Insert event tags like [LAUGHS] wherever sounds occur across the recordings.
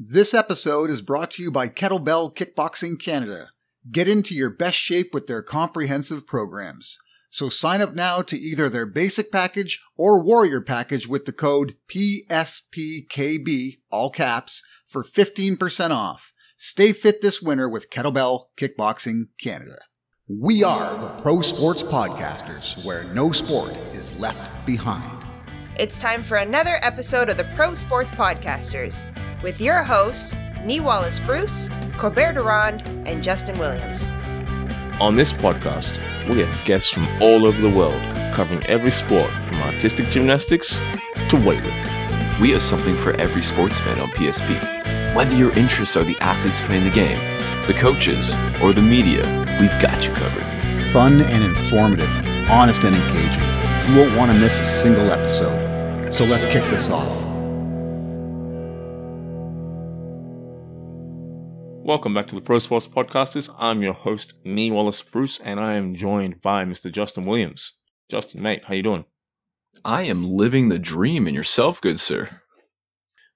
This episode is brought to you by Kettlebell Kickboxing Canada. Get into your best shape with their comprehensive programs. So sign up now to either their basic package or warrior package with the code PSPKB, all caps, for 15% off. Stay fit this winter with Kettlebell Kickboxing Canada. We are the Pro Sports Podcasters, where no sport is left behind. It's time for another episode of the Pro Sports Podcasters with your hosts, Nii Wallace Bruce, Corbert de Ronde, and Justen Williams. On this podcast, we have guests from all over the world covering every sport from artistic gymnastics to weightlifting. We have something for every sports fan on PSP. Whether your interests are the athletes playing the game, the coaches, or the media, we've got you covered. Fun and informative, honest and engaging. You won't want to miss a single episode. So let's kick this off. Welcome back to the Pro Sports Podcasters. I'm your host, Nii Wallace Bruce, and I am joined by Mr. Justen Williams. Justen, mate, how you doing? I am living the dream and yourself, good sir.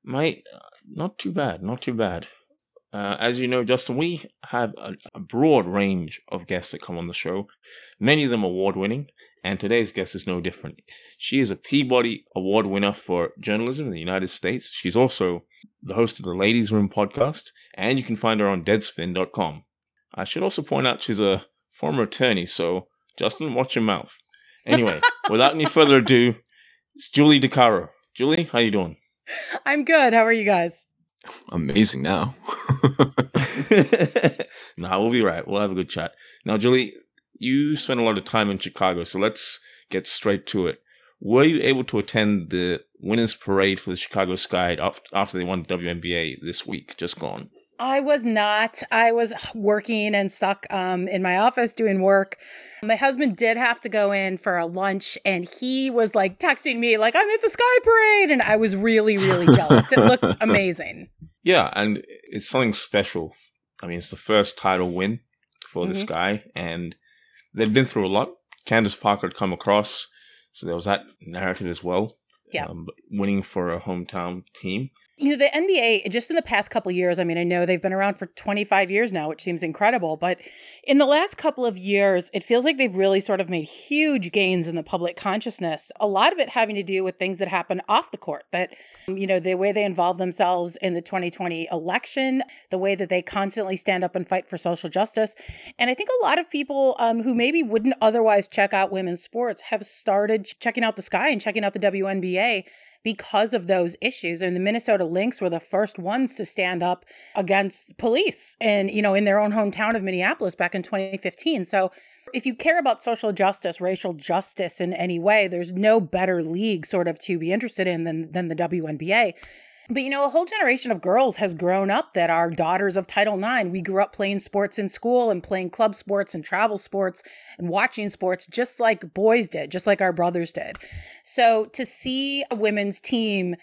Mate, uh, not too bad, not too bad. Uh, as you know, Justen, we have a, a, broad range of guests that come on the show, many of them award winning, and today's guest is no different. She is a Peabody Award winner for journalism in the United States. She's also the host of the Ladies Room podcast, and you can find her on deadspin.com. I should also point out she's a former attorney, so Justen, watch your mouth. Anyway, [LAUGHS] without any further ado, it's Julie DiCaro. Julie, how you doing? I'm good. How are you guys? Amazing now. [LAUGHS] [LAUGHS] nah, we'll be right. We'll have a good chat. Now, Julie, you spent a lot of time in Chicago, so let's get straight to it. Were you able to attend the winners parade for the Chicago Sky after they won the WNBA this week, just gone? I was not. I was working and stuck um, in my office doing work. My husband did have to go in for a lunch, and he was like texting me, like, I'm at the Sky Parade. And I was really, really jealous. it looked [LAUGHS] amazing. Yeah, and it's something special. I mean, it's the first title win for mm-hmm. the Sky, and they've been through a lot. Candace Parker had come across so there was that narrative as well. Yeah. Um, winning for a hometown team you know the nba just in the past couple years i mean i know they've been around for 25 years now which seems incredible but in the last couple of years it feels like they've really sort of made huge gains in the public consciousness a lot of it having to do with things that happen off the court that you know the way they involve themselves in the 2020 election the way that they constantly stand up and fight for social justice. And i think a lot of people um, who maybe wouldn't otherwise check out women's sports have started checking out the sky and checking out the wnba because of those issues. And the Minnesota Lynx were the first ones to stand up against police and, you know, in their own hometown of Minneapolis back in 2015. So if you care about social justice, racial justice in any way, there's no better league sort of to be interested in than than the WNBA. But you know, a whole generation of girls has grown up that are daughters of Title IX. We grew up playing sports in school and playing club sports and travel sports and watching sports just like boys did, just like our brothers did. So to see a women's team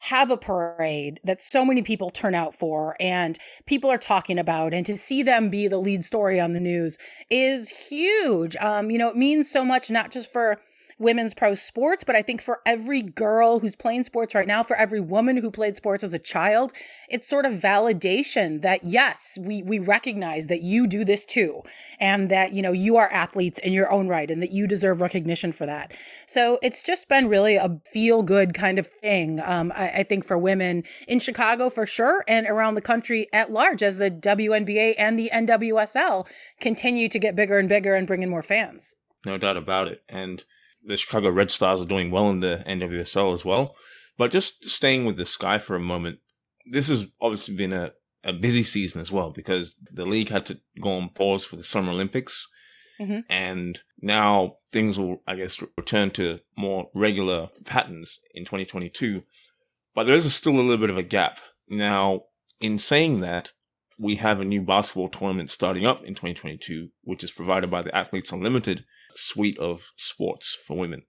have a parade that so many people turn out for and people are talking about and to see them be the lead story on the news is huge um, you know it means so much not just for women's pro sports, but I think for every girl who's playing sports right now, for every woman who played sports as a child, it's sort of validation that yes, we we recognize that you do this too, and that you know you are athletes in your own right, and that you deserve recognition for that. So it's just been really a feel good kind of thing. Um, I, I think for women in Chicago for sure, and around the country at large, as the WNBA and the NWSL continue to get bigger and bigger and bring in more fans. No doubt about it, and the Chicago Red Stars are doing well in the NWSL as well. But just staying with the Sky for a moment, this has obviously been a, a busy season as well because the league had to go on pause for the Summer Olympics. Mm-hmm. And now things will, I guess, return to more regular patterns in 2022. But there is still a little bit of a gap. Now, in saying that, we have a new basketball tournament starting up in 2022, which is provided by the Athletes Unlimited suite of sports for women.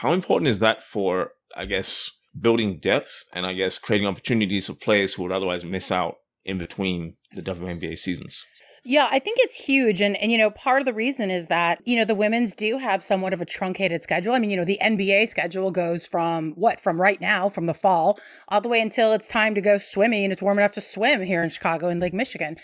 How important is that for, I guess, building depth and I guess creating opportunities for players who would otherwise miss out in between the WNBA seasons? Yeah, I think it's huge. And, and, you know, part of the reason is that, you know, the women's do have somewhat of a truncated schedule. I mean, you know, the NBA schedule goes from what, from right now, from the fall, all the way until it's time to go swimming and it's warm enough to swim here in Chicago and Lake Michigan.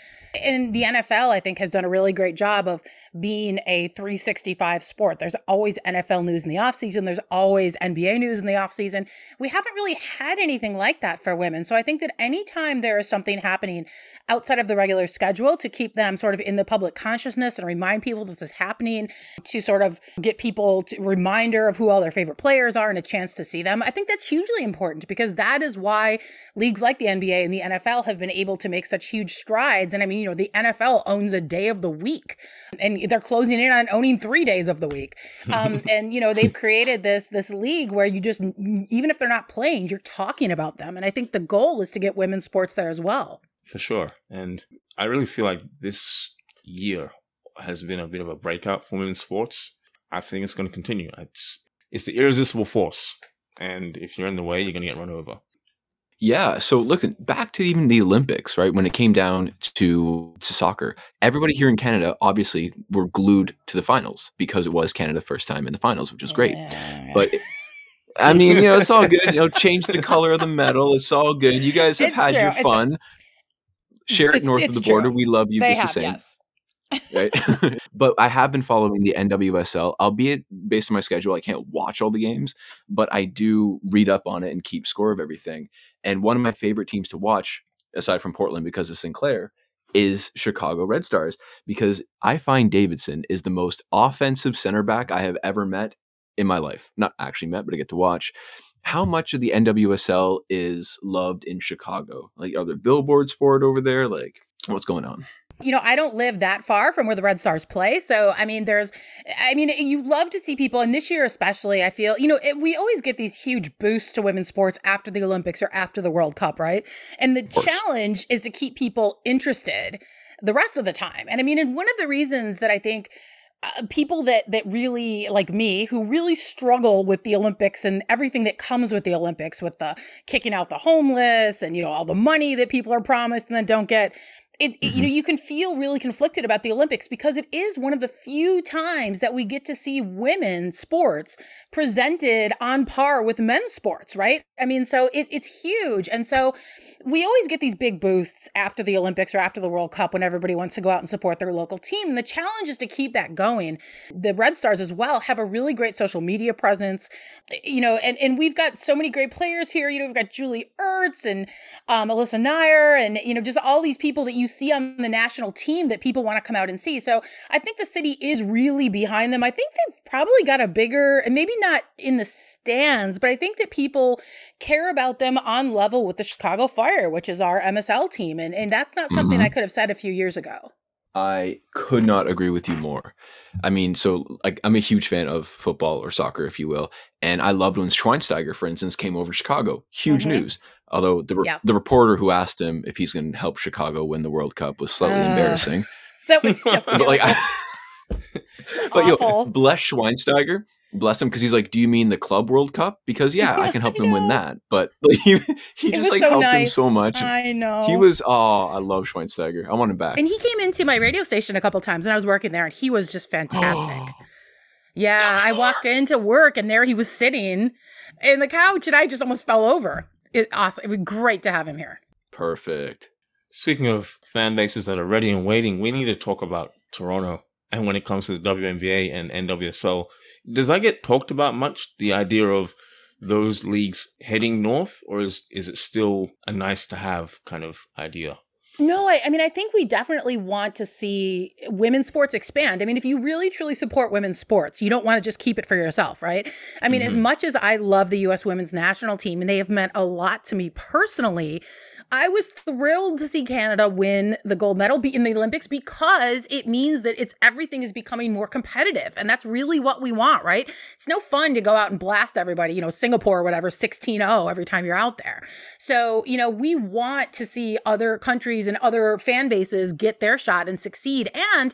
And the NFL, I think, has done a really great job of being a 365 sport. There's always NFL news in the offseason, there's always NBA news in the offseason. We haven't really had anything like that for women. So I think that anytime there is something happening outside of the regular schedule to keep them sort of in the public consciousness and remind people that this is happening, to sort of get people to reminder of who all their favorite players are and a chance to see them, I think that's hugely important because that is why leagues like the NBA and the NFL have been able to make such huge strides. And I mean, you know, the NFL owns a day of the week and they're closing in on owning three days of the week. Um, [LAUGHS] and you know they've created this this league where you just even if they're not playing, you're talking about them. And I think the goal is to get women's sports there as well. For sure, and I really feel like this year has been a bit of a breakout for women's sports. I think it's going to continue. It's it's the irresistible force, and if you're in the way, you're going to get run over. Yeah. So looking back to even the Olympics, right? When it came down to, to soccer, everybody here in Canada obviously were glued to the finals because it was Canada first time in the finals, which was great. Yeah. But I mean, you know, it's all good. You know, change the color of the medal. It's all good. You guys have It's had true. your It's- fun. Share it It's- north of the border. true. We love you they just have, the same yes. right? [LAUGHS] [LAUGHS] but I have been following the NWSL, albeit based on my schedule, I can't watch all the games, but I do read up on it and keep score of everything. And one of my favorite teams to watch, aside from Portland because of Sinclair, is Chicago Red Stars because I find Davidson is the most offensive center back I have ever met in my life. Not actually met, but I get to watch. How much of the NWSL is loved in Chicago? Like, are there billboards for it over there? Like, what's going on? you know, I don't live that far from where the Red Stars play. So, I mean, there's, I mean, eh, you love to see people, and this year especially, I feel, you know, it, we always get these huge boosts to women's sports after the Olympics or after the World Cup, right? And the challenge is to keep people interested the rest of the time. And I mean, and one of the reasons that I think uh, people that that really like me who really struggle with the olympics and everything that comes with the olympics with the kicking out the homeless and you know all the money that people are promised and then don't get it, it- you know you can feel really conflicted about the olympics because it is one of the few times that we get to see women's sports presented on par with men's sports right i mean so it, it's huge and so we always get these big boosts after the Olympics or after the World Cup when everybody wants to go out and support their local team. And the challenge is to keep that going. The Red Stars as well have a really great social media presence, you know, and, and we've got so many great players here. You know, we've got Julie Ertz and um, Alyssa Naeher and, you know, just all these people that you see on the national team that people want to come out and see. So I think the city is really behind them. I think they've probably got a bigger, and maybe not in the stands, but I think that people care about them on level with the Chicago Fire, which is our MSL team. And, and that's not something Mhm. I could have said a few years ago. I could not agree with you more. I mean, so like I'm a huge fan of football or soccer, if you will, and I loved when Schweinsteiger, for instance, came over to Chicago. Huge Mhm. news. Although the re- Yeah. the reporter who asked him if he's going to help Chicago win the World Cup was slightly Uh, embarrassing. [LAUGHS] That was, that was [LAUGHS] But like, terrible. [LAUGHS] but yo, bless Schweinsteiger. Bless him because he's like, "Do you mean the Club World Cup? Because yeah, I can [LAUGHS] help I them win that." But [LAUGHS] like, he he It just like so helped him so much. I know. He was oh, I love Schweinsteiger. I want him back. And he came into my radio station a couple times and I was working there and he was just fantastic. [GASPS] yeah, I walked into work and there he was sitting in the couch and I just almost fell over. It awesome. It was great to have him here. Perfect. Speaking of fan bases that are ready and waiting, we need to talk about Toronto. And when it comes to the WNBA and NWSL, does that get talked about much? The idea of those leagues heading north, or is is it still a nice to have kind of idea? No, I, I mean, I think we definitely want to see women's sports expand. I mean, if you really truly support women's sports, you don't want to just keep it for yourself, right? I mean, as Mhm. much as I love the U.S. women's national team and they have meant a lot to me personally, I was thrilled to see Canada win the gold medal in the Olympics because it means that it's everything is becoming more competitive. And that's really what we want, right? It's no fun to go out and blast everybody, you know, Singapore or whatever, 16 0 every time you're out there. So, you know, we want to see other countries and other fan bases get their shot and succeed. And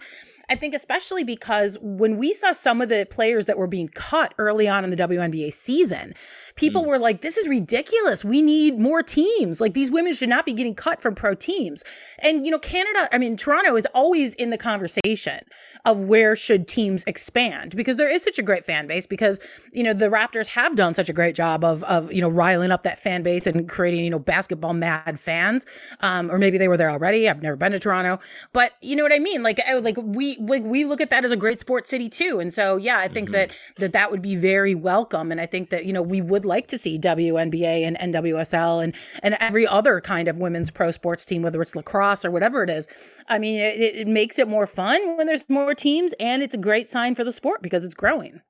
I think especially because when we saw some of the players that were being cut early on in the WNBA season, people mm. were like, this is ridiculous. We need more teams. Like these women should not be getting cut from pro teams. And, you know, Canada, I mean, Toronto is always in the conversation of where should teams expand because there is such a great fan base because, you know, the Raptors have done such a great job of, of you know, riling up that fan base and creating, you know, basketball mad fans. Um, or maybe they were there already. I've never been to Toronto, but you know what I mean? Like, like we, like we look at that as a great sports city too. And so, yeah, I think mm-hmm. that, that that would be very welcome. And I think that, you know, we would like to see WNBA and NWSL and, and every other kind of women's pro sports team, whether it's lacrosse or whatever it is. I mean, it, it makes it more fun when there's more teams and it's a great sign for the sport because it's growing.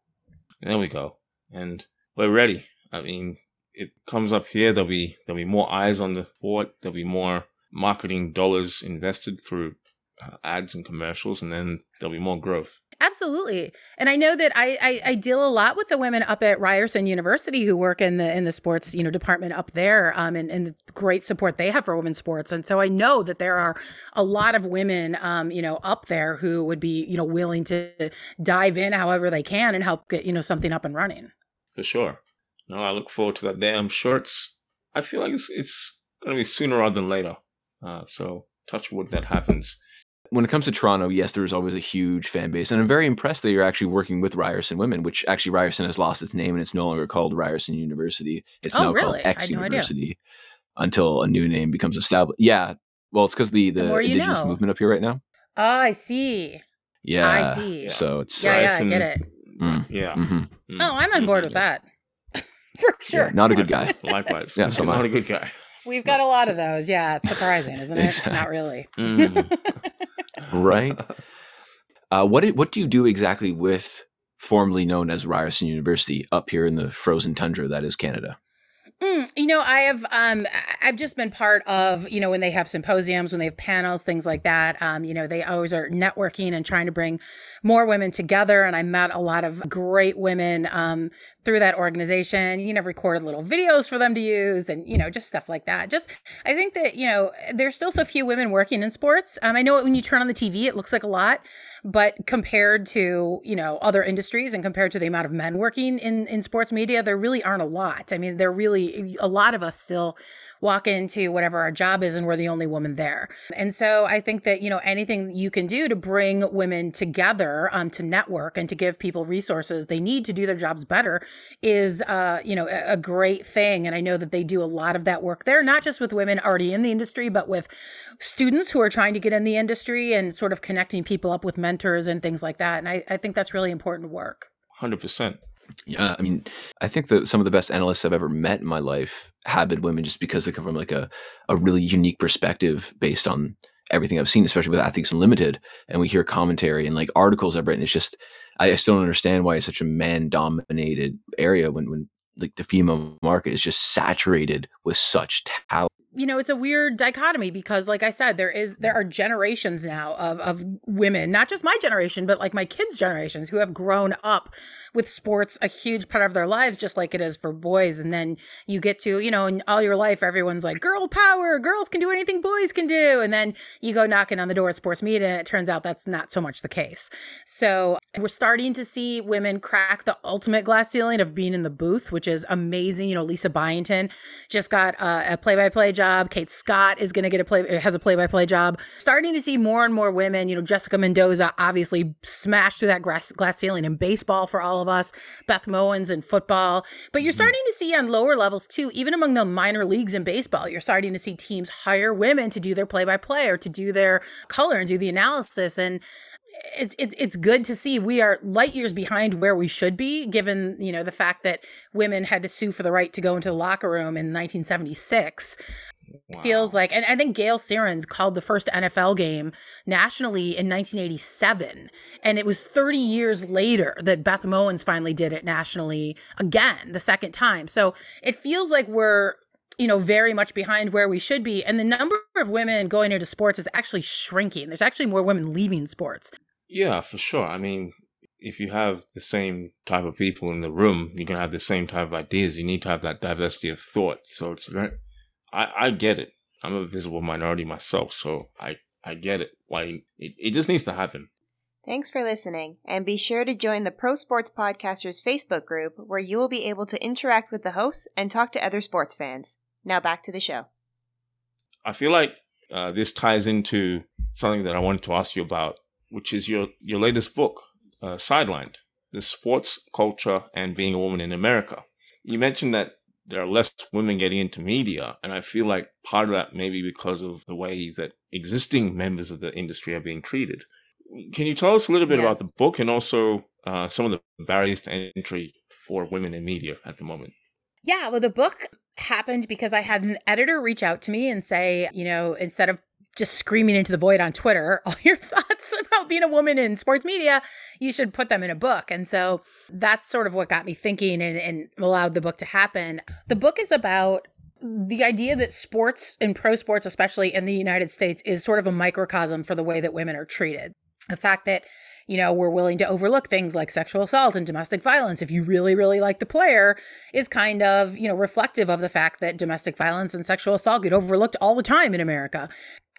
There we go. And we're ready. I mean, it comes up here. There'll be there'll be more eyes on the sport. There'll be more marketing dollars invested through ads and commercials, and then there'll be more growth. Absolutely, and I know that I, I, I deal a lot with the women up at Ryerson University who work in the in the sports you know department up there, um, and, and the great support they have for women's sports, and so I know that there are a lot of women, um, you know, up there who would be you know willing to dive in however they can and help get you know something up and running. For sure. No, I look forward to that day. I'm sure it's. I feel like it's it's going to be sooner rather than later. Uh, so touch wood that happens. When it comes to Toronto, yes, there's always a huge fan base, and I'm very impressed that you're actually working with Ryerson Women, which actually Ryerson has lost its name and it's no longer called Ryerson University. It's oh, now really? called X University no until a new name becomes established. Yeah, well, it's because the the, the indigenous know. movement up here right now. Oh, I see. Yeah, I see. So it's yeah, Ryerson, yeah, I get it. Mm, yeah. Mm-hmm. Mm, oh, I'm on board with that. [LAUGHS] For sure. Yeah, not a good guy. Likewise. yeah, so much. not a good guy. We've got a lot of those. Yeah, it's surprising, isn't it? Exactly. Not really. Mm. [LAUGHS] right. Uh, what what do you do exactly with formerly known as Ryerson University up here in the frozen tundra that is Canada? Mm, you know, I have um I've just been part of, you know, when they have symposiums, when they have panels, things like that. Um, you know, they always are networking and trying to bring more women together. And I met a lot of great women um through that organization. You know, recorded little videos for them to use and, you know, just stuff like that. Just I think that, you know, there's still so few women working in sports. Um, I know when you turn on the TV, it looks like a lot, but compared to, you know, other industries and compared to the amount of men working in, in sports media, there really aren't a lot. I mean, there really, a lot of us still walk into whatever our job is and we're the only woman there. And so I think that, you know, anything you can do to bring women together um, to network and to give people resources they need to do their jobs better is, uh, you know, a, great thing. And I know that they do a lot of that work there, not just with women already in the industry, but with students who are trying to get in the industry and sort of connecting people up with mentors and things like that. And I, I think that's really important work. 100%. Yeah, I mean, I think that some of the best analysts I've ever met in my life have been women just because they come from like a, a really unique perspective based on everything I've seen, especially with Athletes Unlimited. And we hear commentary and like articles I've written. It's just, I, still don't understand why it's such a man dominated area when, when like the female market is just saturated with such talent you know it's a weird dichotomy because like i said there is there are generations now of of women not just my generation but like my kids generations who have grown up with sports a huge part of their lives just like it is for boys. And then you get to you know in all your life everyone's like girl power girls can do anything boys can do. And then you go knocking on the door at sports media and it turns out that's not so much the case. So we're starting to see women crack the ultimate glass ceiling of being in the booth which is amazing. You know lisa byington just got uh, a play-by-play job job. Kate Scott is going to get a play has a play by play job. Starting to see more and more women. You know, Jessica Mendoza obviously smashed through that glass, glass ceiling in baseball for all of us. Beth Mowins in football, but you're mm-hmm. starting to see on lower levels too, even among the minor leagues in baseball. You're starting to see teams hire women to do their play by play or to do their color and do the analysis and it's it's it's good to see we are light years behind where we should be given you know the fact that women had to sue for the right to go into the locker room in 1976 Wow. Feels like, and I think Gayle Sierens called the first NFL game nationally in 1987. And it was 30 years later that Beth Mowins finally did it nationally again, the second time. So it feels like we're, you know, very much behind where we should be. And the number of women going into sports is actually shrinking. There's actually more women leaving sports. Yeah, for sure. I mean, if you have the same type of people in the room, you're going to have the same type of ideas. You need to have that diversity of thought. So it's very, I, I get it. I'm a visible minority myself, so I, I get it. Why it, it just needs to happen. Thanks for listening, and be sure to join the Pro Sports Podcasters Facebook group where you will be able to interact with the hosts and talk to other sports fans. Now back to the show. I feel like uh, this ties into something that I wanted to ask you about, which is your, your latest book, uh, Sidelined The Sports Culture and Being a Woman in America. You mentioned that there are less women getting into media, and I feel like part of that may be because of the way that existing members of the industry are being treated. Can you tell us a little bit Yeah. about the book and also uh, some of the barriers to entry for women in media at the moment? Yeah, well, the book happened because I had an editor reach out to me and say, you know, instead of just screaming into the void on Twitter, [LAUGHS] all your thoughts about being a woman in sports media, you should put them in a book. And so that's sort of what got me thinking and, and allowed the book to happen. The book is about the idea that sports and pro sports, especially in the United States, is sort of a microcosm for the way that women are treated. The fact that you know, we're willing to overlook things like sexual assault and domestic violence if you really, really like the player is kind of, you know, reflective of the fact that domestic violence and sexual assault get overlooked all the time in America.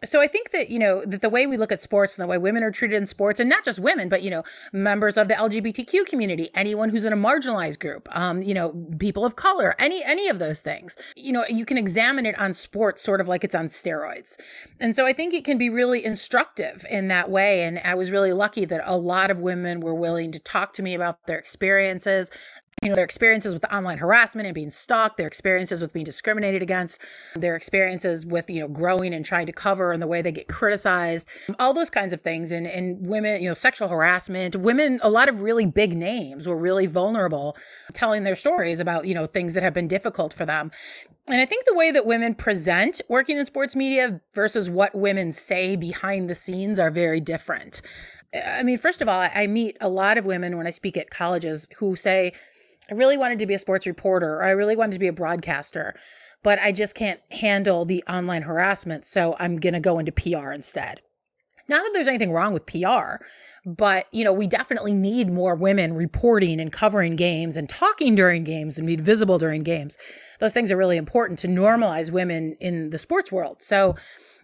So I think that, you know, that the way we look at sports and the way women are treated in sports, and not just women, but, you know, members of the LGBTQ community, anyone who's in a marginalized group, um, you know, people of color, any any of those things, you know, you can examine it on sports sort of like it's on steroids. And so I think it can be really instructive in that way. And I was really lucky that a lot of women were willing to talk to me about their experiences, you know, their experiences with online harassment and being stalked, their experiences with being discriminated against, their experiences with, you know, growing and trying to cover and the way they get criticized, all those kinds of things. And, and women, you know, sexual harassment, women, a lot of really big names were really vulnerable telling their stories about, you know, things that have been difficult for them. And I think the way that women present working in sports media versus what women say behind the scenes are very different. I mean, first of all, I meet a lot of women when I speak at colleges who say, I really wanted to be a sports reporter or I really wanted to be a broadcaster, but I just can't handle the online harassment. So I'm going to go into PR instead. Not that there's anything wrong with PR, but you know, we definitely need more women reporting and covering games and talking during games and being visible during games. Those things are really important to normalize women in the sports world. So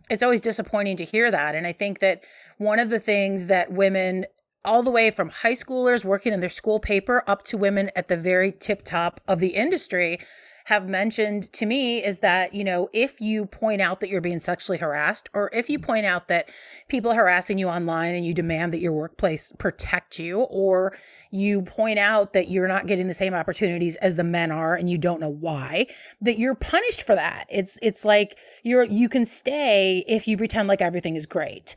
it's always disappointing to hear that. And I think that one of the things that women all the way from high schoolers working in their school paper up to women at the very tip top of the industry have mentioned to me is that, you know, if you point out that you're being sexually harassed, or if you point out that people are harassing you online and you demand that your workplace protect you, or you point out that you're not getting the same opportunities as the men are and you don't know why, that you're punished for that. It's it's like you're you can stay if you pretend like everything is great.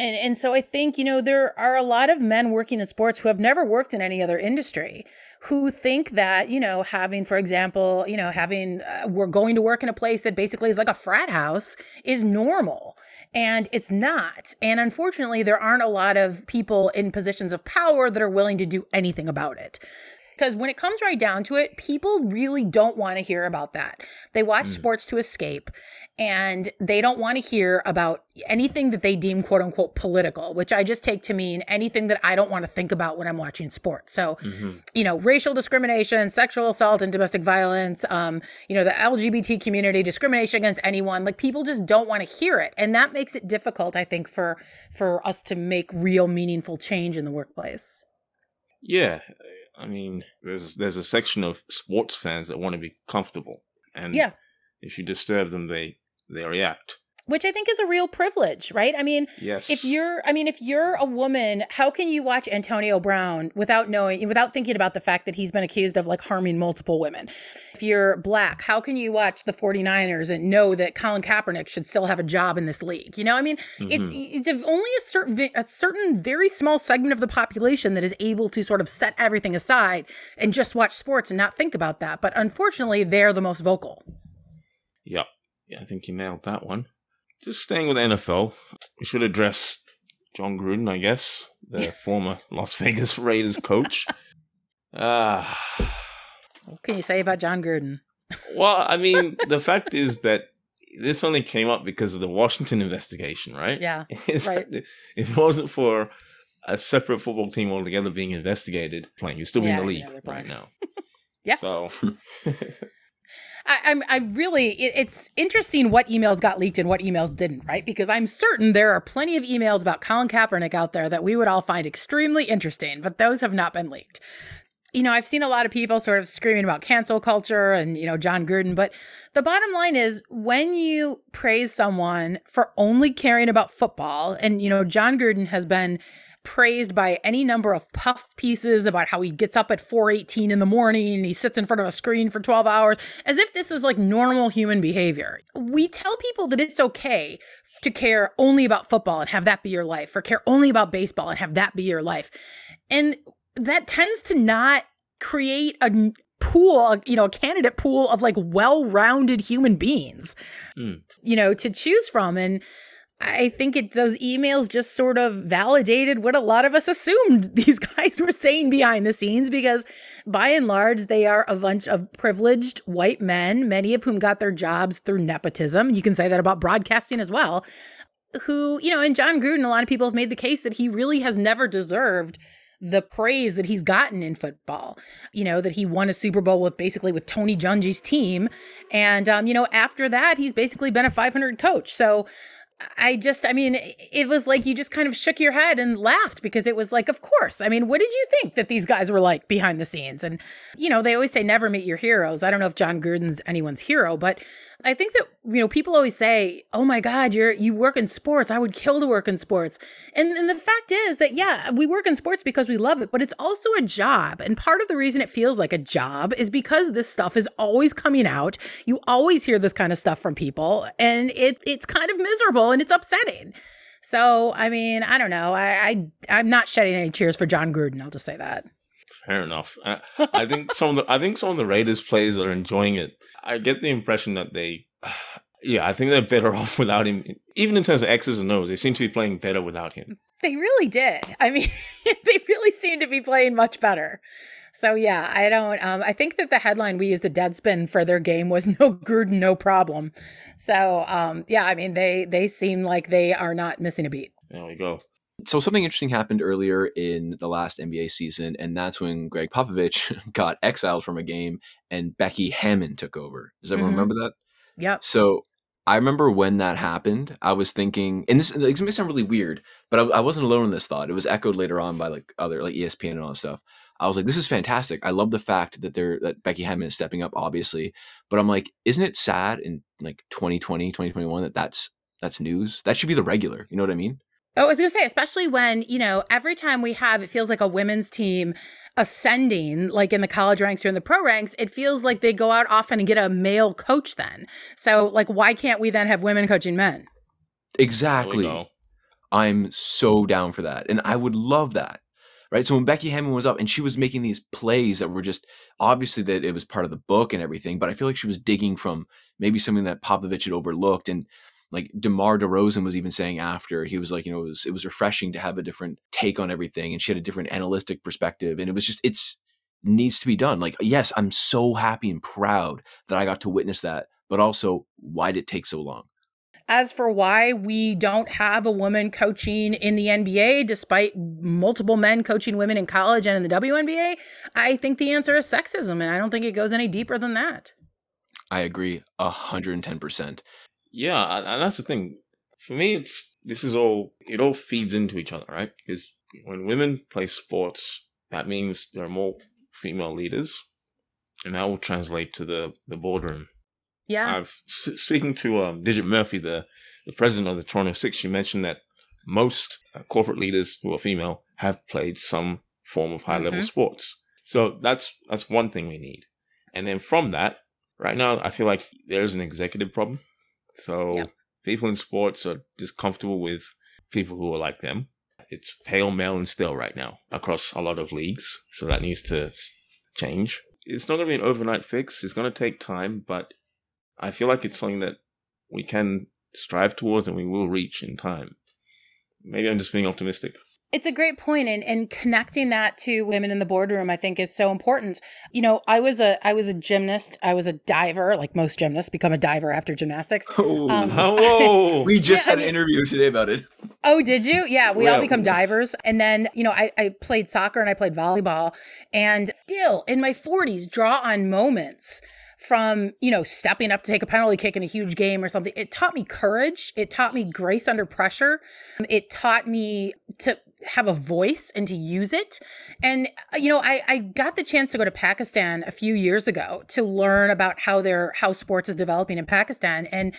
And, and so I think, you know, there are a lot of men working in sports who have never worked in any other industry who think that, you know, having, for example, you know, having, uh, we're going to work in a place that basically is like a frat house is normal. And it's not. And unfortunately, there aren't a lot of people in positions of power that are willing to do anything about it. Because when it comes right down to it, people really don't want to hear about that. They watch sports to escape and they don't want to hear about anything that they deem quote unquote political, which I just take to mean anything that I don't want to think about when I'm watching sports. So, you know, racial discrimination, sexual assault, and domestic violence, um, you know, the LGBT community, discrimination against anyone, like people just don't want to hear it. And that makes it difficult, I think, for for us to make real meaningful change in the workplace. Yeah, I mean, there's there's a section of sports fans that want to be comfortable, and Yeah. if you disturb them, they they react. Which I think is a real privilege, right? I mean, Yes, if you're i mean if you're a woman how can you watch antonio brown without knowing without thinking about the fact that he's been accused of like harming multiple women if you're black how can you watch the 49ers and know that colin kaepernick should still have a job in this league you know i mean it's Mhm. it's a- only a certain a certain very small segment of the population that is able to sort of set everything aside and just watch sports and not think about that but unfortunately they're the most vocal Yep. Yeah, I think you nailed that one. Just staying with NFL, we should address Jon Gruden, I guess, the [LAUGHS] former Las Vegas Raiders coach. [LAUGHS] Ah. what can you say about jon gruden [LAUGHS] well, I mean, the fact is that this only came up because of the Washington investigation, right? yeah Right. If it wasn't for a separate football team altogether being investigated, playing, you'd still Yeah, in the league right now. Yeah. So, I, I'm I really it, it's interesting what emails got leaked and what emails didn't, right? Because I'm certain there are plenty of emails about Colin Kaepernick out there that we would all find extremely interesting, but those have not been leaked. You know, I've seen a lot of people sort of screaming about cancel culture and, you know, Jon Gruden, but the bottom line is when you praise someone for only caring about football, and, you know, Jon Gruden has been praised by any number of puff pieces about how he gets up at 4:18 in the morning and he sits in front of a screen for 12 hours as if this is like normal human behavior. We tell people that it's okay to care only about football and have that be your life or care only about baseball and have that be your life. And that tends to not create a pool, you know, a candidate pool of like well-rounded human beings, mm. you know, to choose from. And I think it those emails just sort of validated what a lot of us assumed [LAUGHS] these guys were saying behind the scenes because by and large they are a bunch of privileged white men, many of whom got their jobs through nepotism. You can say that about broadcasting as well. Who, you know, and Jon Gruden, a lot of people have made the case that he really has never deserved the praise that he's gotten in football. You know, that he won a Super Bowl with basically with Tony Dungy's team. And, um, you know, after that, he's basically been a 500 coach. So, I just, I mean, it was like you just kind of shook your head and laughed because it was like, of course. I mean, what did you think that these guys were like behind the scenes? And, you know, they always say never meet your heroes. I don't know if Jon Gruden's anyone's hero, but I think that you know people always say, "Oh my God, you're you work in sports. I would kill to work in sports." And and the fact is that yeah, we work in sports because we love it, but it's also a job. And part of the reason it feels like a job is because this stuff is always coming out. You always hear this kind of stuff from people, and it it's kind of miserable and it's upsetting. So I mean, I don't know. I, I I'm not shedding any tears for Jon Gruden. I'll just say that. Fair enough. I, I think some of the I think some of the Raiders players are enjoying it I get the impression that they, yeah, I think they're better [LAUGHS] off without him. Even in terms of X's and O's, they seem to be playing better without him. They really did. I mean, [LAUGHS] they really seem to be playing much better. So yeah, I don't. Um, I think that the headline we used a Deadspin for their game was "No Gruden, no problem." So um, yeah, I mean they they seem like they are not missing a beat. There we go. So something interesting happened earlier in the last NBA season, and that's when Gregg Popovich [LAUGHS] got exiled from a game and Becky Hammon took over. Does everyone mm-hmm. remember that? Yep. So I remember when that happened, I was thinking, and this, may sound really weird, but I, I, wasn't alone in this thought. It was echoed later on by like other like ESPN and all that stuff. I was like, this is fantastic. I love the fact that they're that Becky Hammon is stepping up, obviously. But I'm like, isn't it sad in like 2020, 2021 that that's that's news? That should be the regular. You know what I mean? Oh, I was going to say, especially when, you know, every time we have, it feels like a women's team ascending, like in the college ranks or in the pro ranks, it feels like they go out often and get a male coach then. So, like, why can't we then have women coaching men? Exactly. I'm so down for that. And I would love that. Right. So when Becky Hammon was up and she was making these plays that were just obviously that it was part of the book and everything, but I feel like she was digging from maybe something that Popovich had overlooked. And like DeMar DeRozan was even saying after he was like, you know, it was it was refreshing to have a different take on everything, and she had a different analytic perspective, and it was just it's needs to be done. Like, yes, I'm so happy and proud that I got to witness that, but also why did it take so long? As for why we don't have a woman coaching in the NBA, despite multiple men coaching women in college and in the WNBA, I think the answer is sexism, and I don't think it goes any deeper than that. I agree 110%. Yeah, and that's the thing. For me, it's this is all it all feeds into each other, right? Because when women play sports, that means there are more female leaders, and that will translate to the the boardroom. Yeah, I've speaking to um, Digit Murphy, the the president of the Toronto Six. She mentioned that most uh, corporate leaders who are female have played some form of high level mm-hmm. sports. So that's that's one thing we need. And then from that, right now, I feel like there's an executive problem so yep. people in sports are just comfortable with people who are like them. It's pale male and still right now across a lot of leagues. So that needs to change. It's not going to be an overnight fix. It's going to take time, but I feel like it's something that we can strive towards and we will reach in time. Maybe I'm just being optimistic. It's a great point and and connecting that to women in the boardroom I think is so important. You know, I was a I was a gymnast, I was a diver, like most gymnasts become a diver after gymnastics. Oh, um, [LAUGHS] whoa. we just yeah, had I mean, an interview today about it. Oh, did you? Yeah, we well, all become divers. And then, you know, I, I played soccer and I played volleyball and still in my 40s draw on moments from, you know, stepping up to take a penalty kick in a huge game or something. It taught me courage. It taught me grace under pressure. It taught me to have a voice and to use it. And, uh, you know, I, I got the chance to go to Pakistan a few years ago to learn about how their, how sports is developing in Pakistan. And,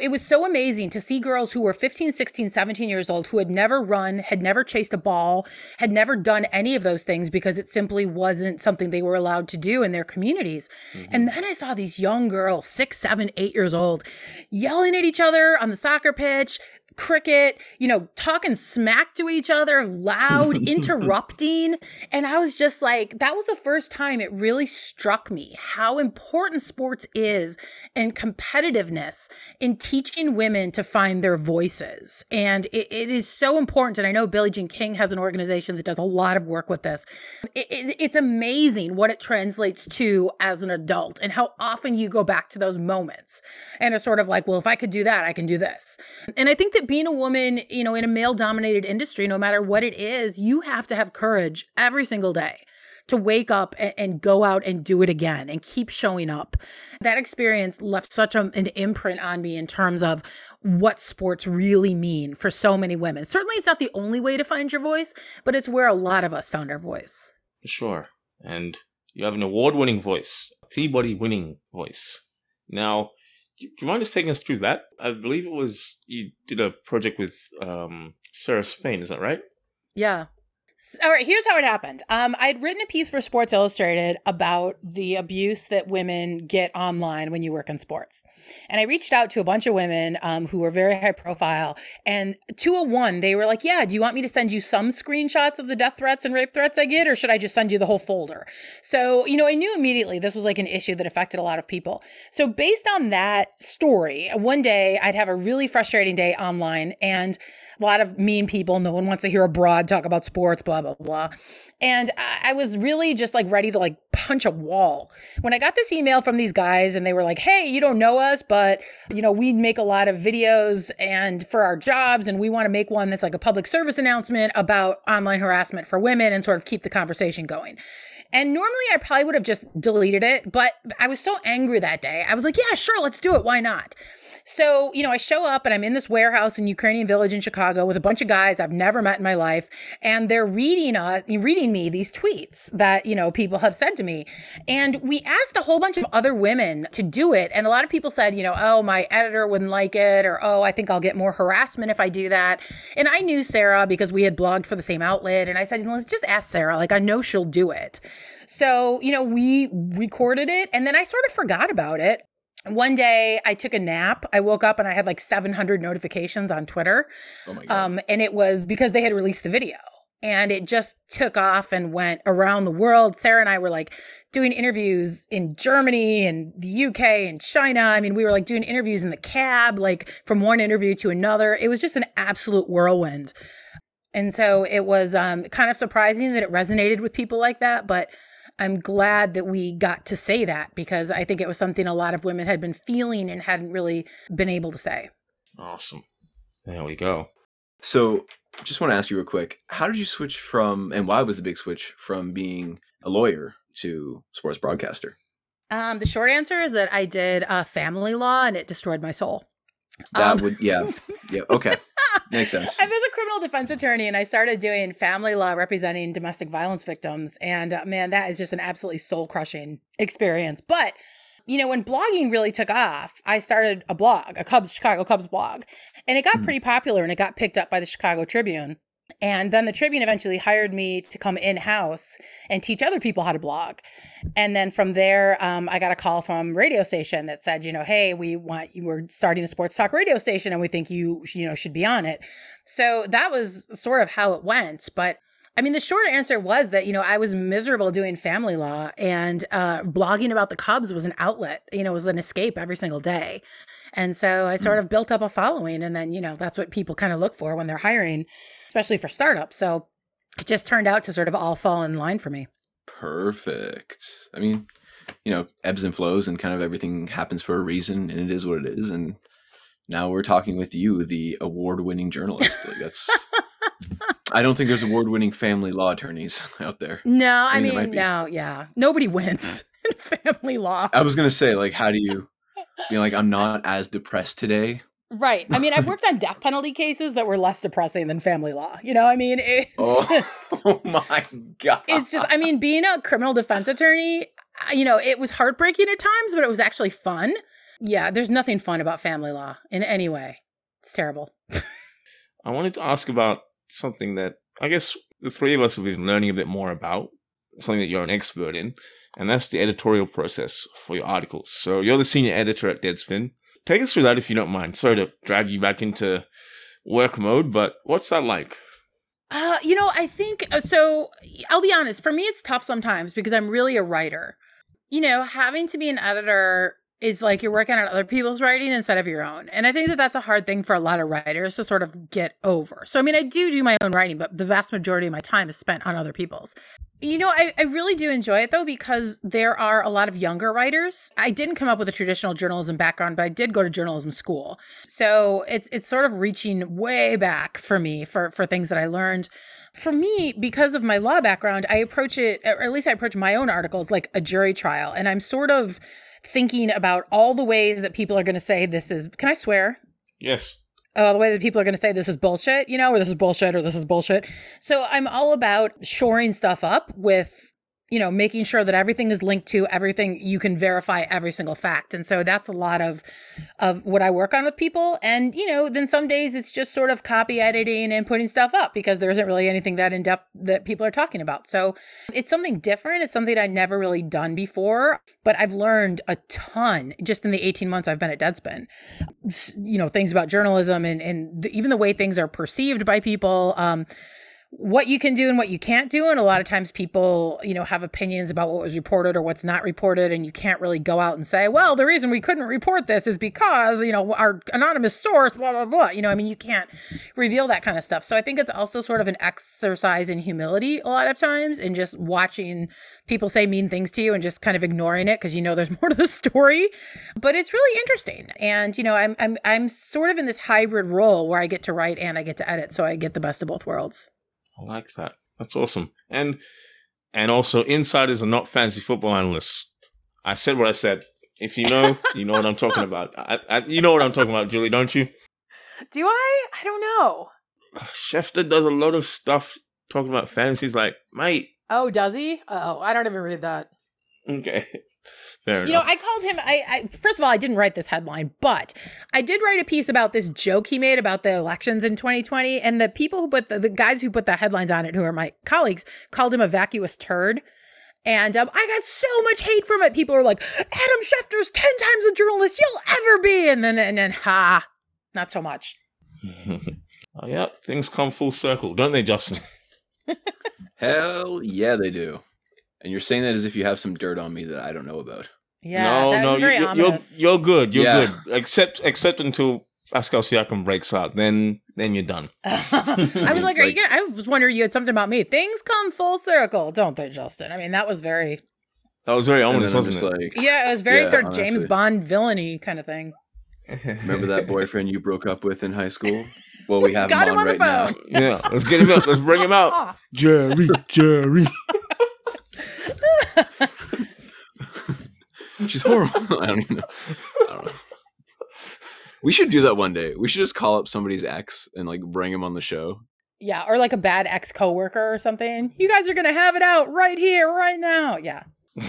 it was so amazing to see girls who were 15, 16, 17 years old who had never run, had never chased a ball, had never done any of those things because it simply wasn't something they were allowed to do in their communities. Mm-hmm. And then I saw these young girls, six, seven, eight years old, yelling at each other on the soccer pitch, cricket, you know, talking smack to each other, loud, [LAUGHS] interrupting. And I was just like, that was the first time it really struck me how important sports is and competitiveness in teaching women to find their voices. And it, it is so important. And I know Billie Jean King has an organization that does a lot of work with this. It, it, it's amazing what it translates to as an adult and how often you go back to those moments and are sort of like, well, if I could do that, I can do this. And I think that being a woman, you know, in a male dominated industry, no matter what it is, you have to have courage every single day to wake up and, and, go out and do it again and keep showing up. That experience left such a, an imprint on me in terms of what sports really mean for so many women. Certainly, it's not the only way to find your voice, but it's where a lot of us found our voice. Sure. And you have an award winning voice, Peabody winning voice. Now, do you mind just taking us through that? I believe it was you did a project with um, Sarah Spain, is that right? Yeah. All right, here's how it happened. Um, I'd written a piece for Sports Illustrated about the abuse that women get online when you work in sports. And I reached out to a bunch of women um, who were very high profile. And 201, they were like, Yeah, do you want me to send you some screenshots of the death threats and rape threats I get, or should I just send you the whole folder? So, you know, I knew immediately this was like an issue that affected a lot of people. So, based on that story, one day I'd have a really frustrating day online and a lot of mean people. No one wants to hear a broad talk about sports, blah, blah, blah. And I was really just like ready to like punch a wall. When I got this email from these guys and they were like, hey, you don't know us, but you know, we make a lot of videos and for our jobs, and we want to make one that's like a public service announcement about online harassment for women and sort of keep the conversation going. And normally I probably would have just deleted it, but I was so angry that day. I was like, yeah, sure, let's do it. Why not? So, you know, I show up and I'm in this warehouse in Ukrainian Village in Chicago with a bunch of guys I've never met in my life, and they're reading uh reading me these tweets that, you know, people have said to me. And we asked a whole bunch of other women to do it, and a lot of people said, you know, oh, my editor wouldn't like it or oh, I think I'll get more harassment if I do that. And I knew Sarah because we had blogged for the same outlet, and I said, let's just ask Sarah, like I know she'll do it. So, you know, we recorded it and then I sort of forgot about it one day I took a nap. I woke up and I had like 700 notifications on Twitter. Oh my God. Um, and it was because they had released the video and it just took off and went around the world. Sarah and I were like doing interviews in Germany and the UK and China. I mean, we were like doing interviews in the cab, like from one interview to another. It was just an absolute whirlwind. And so it was um, kind of surprising that it resonated with people like that. But I'm glad that we got to say that because I think it was something a lot of women had been feeling and hadn't really been able to say. Awesome. There we go. So, just want to ask you real quick how did you switch from, and why was the big switch from being a lawyer to sports broadcaster? Um, the short answer is that I did uh, family law and it destroyed my soul. That um, would, yeah, yeah, okay, [LAUGHS] makes sense. I was a criminal defense attorney, and I started doing family law representing domestic violence victims, and uh, man, that is just an absolutely soul crushing experience. But you know, when blogging really took off, I started a blog, a Cubs Chicago Cubs blog, and it got mm-hmm. pretty popular, and it got picked up by the Chicago Tribune. And then the Tribune eventually hired me to come in house and teach other people how to blog. And then from there, um, I got a call from radio station that said, you know, hey, we want you. We're starting a sports talk radio station, and we think you, you know, should be on it. So that was sort of how it went. But I mean, the short answer was that, you know, I was miserable doing family law and uh, blogging about the Cubs was an outlet, you know, was an escape every single day. And so I sort hmm. of built up a following. And then, you know, that's what people kind of look for when they're hiring especially for startups. So it just turned out to sort of all fall in line for me. Perfect. I mean, you know, ebbs and flows and kind of everything happens for a reason and it is what it is. And now we're talking with you, the award winning journalist. Like that's [LAUGHS] I don't think there's award winning family law attorneys [LAUGHS] out there. No, I, I mean, mean no, yeah. Nobody wins. [LAUGHS] in family law. I was gonna say, like, how do you be like, I'm not as depressed today? Right. I mean, I've worked on death penalty cases that were less depressing than family law. You know, I mean, it's Oh. [LAUGHS] just Oh my god! it's just I mean, being a criminal defense attorney, uh, you know, it was heartbreaking at times, but it was actually fun. Yeah, there's nothing fun about family law in any way. It's terrible. [LAUGHS] I wanted to ask about something that I guess the three of us have been learning a bit more about, something that you're an expert in, and that's the editorial process for your articles. So you're the senior editor at Deadspin. Take us through that if you don't mind. Sorry to drag you back into work mode, but what's that like? Uh, you know, I think uh, so. I'll be honest. For me, it's tough sometimes because I'm really a writer. You know, having to be an editor is like you're working on other people's writing instead of your own. And I think that that's a hard thing for a lot of writers to sort of get over. So, I mean, I do do my own writing, but the vast majority of my time is spent on other people's. You know, I, I really do enjoy it though, because there are a lot of younger writers. I didn't come up with a traditional journalism background, but I did go to journalism school. So it's it's sort of reaching way back for me for for things that I learned. For me, because of my law background, I approach it, or at least I approach my own articles like a jury trial. And I'm sort of thinking about all the ways that people are going to say this is, can I swear? Yes. uh, the way that people are going to say this is bullshit, you know, or this is bullshit, or this is bullshit. So I'm all about shoring stuff up with, you know, making sure that everything is linked to everything. You can verify every single fact, and so that's a lot of of what I work on with people. And you know, then some days it's just sort of copy editing and putting stuff up because there isn't really anything that in depth that people are talking about. So it's something different. It's something I'd never really done before, but I've learned a ton just in the 18 months I've been at Deadspin you know things about journalism and and the, even the way things are perceived by people um what you can do and what you can't do and a lot of times people you know have opinions about what was reported or what's not reported and you can't really go out and say well the reason we couldn't report this is because you know our anonymous source blah blah blah. You know i mean you can't reveal that kind of stuff. So i think it's also sort of an exercise in humility a lot of times and just watching people say mean things to you and just kind of ignoring it because you know there's [LAUGHS] more to the story. But it's really interesting and you know I'm, I'm i'm sort of in this hybrid role where i get to write and i get to edit so i get the best of both worlds I like that. That's awesome. And and also insiders are not fancy football analysts. I said what I said. If you know, [LAUGHS] you know what I'm talking about. I, I, you know what I'm talking about, Julie, don't you? do i i don't know Schefter does a lot of stuff talking about fantasies. Like, mate, oh does he oh i don't even read that okay, fair you know i called him I, I first of all i didn't write this headline but i did write a piece about this joke he made about the elections in 2020 and the people who put the, the guys who put the headlines on it who are my colleagues called him a vacuous turd and um, I got so much hate from it. People are like, Adam Schefter's 10 times the journalist you'll ever be. And then, and then, ha, not so much. [LAUGHS] oh yeah, things come full circle, don't they, Justen? [LAUGHS] Hell yeah, they do. And you're saying that as if you have some dirt on me that I don't know about. Yeah, no, that no, was very you, you're, you're good. You're Yeah. good. Except except until Pascal Siakam breaks out, then then you're done. [LAUGHS] I was [LAUGHS] like, are you gonna? I was wondering you had something about me. Things come full circle, don't they, Justen? I mean, that was very, That was very ominous, then wasn't it? like, yeah, it was very Yeah, sort of James. Bond villainy kind of thing. [LAUGHS] remember that boyfriend you broke up with in high school? Well, we have Got him him on on the right now. phone. yeah, let's get him out. Let's bring him out. Jerry, Jerry. [LAUGHS] She's horrible. [LAUGHS] I don't even know. I don't know. We should do that one day. We should just call up somebody's ex and like bring him on the show. Yeah, or like a bad ex coworker or something. You guys are gonna have it out right here, right now. Yeah. [LAUGHS]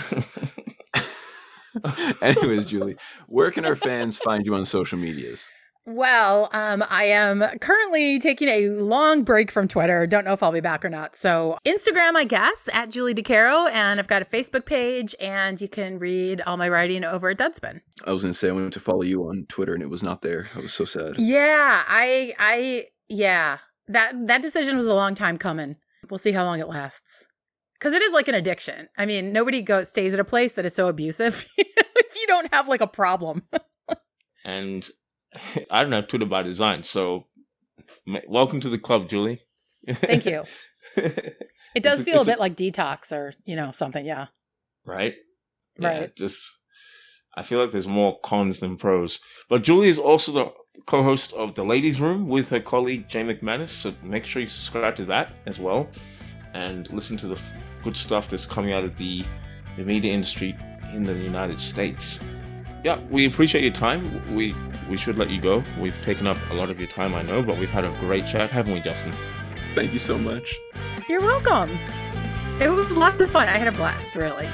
Anyways, Julie, where can our fans find you on social medias? Well, um, I am currently taking a long break from Twitter. Don't know if I'll be back or not. So Instagram, I guess, at Julie DiCaro, and I've got a Facebook page, and you can read all my writing over at Deadspin. I was gonna say I went to follow you on Twitter and it was not there. I was so sad. Yeah, I, I, yeah, that that decision was a long time coming. We'll see how long it lasts, because it is like an addiction. I mean, nobody goes stays at a place that is so abusive [LAUGHS] if you don't have like a problem. [LAUGHS] and [LAUGHS] I don't have Twitter by design, so welcome to the club, Julie. Thank you. [LAUGHS] It does It's feel a it's a- bit like detox or you know something. Yeah. right? Right. just I feel like there's more cons than pros. But Julie is also the co-host of the Ladies Room with her colleague Jay McManus, so make sure you subscribe to that as well, and listen to the f- good stuff that's coming out of the the media industry in the United States. Yeah, we appreciate your time. We we should let you go. We've taken up a lot of your time, I know, but we've had a great chat, haven't we, Justen? Thank you so much. You're welcome. It was lots of fun. I had a blast, really.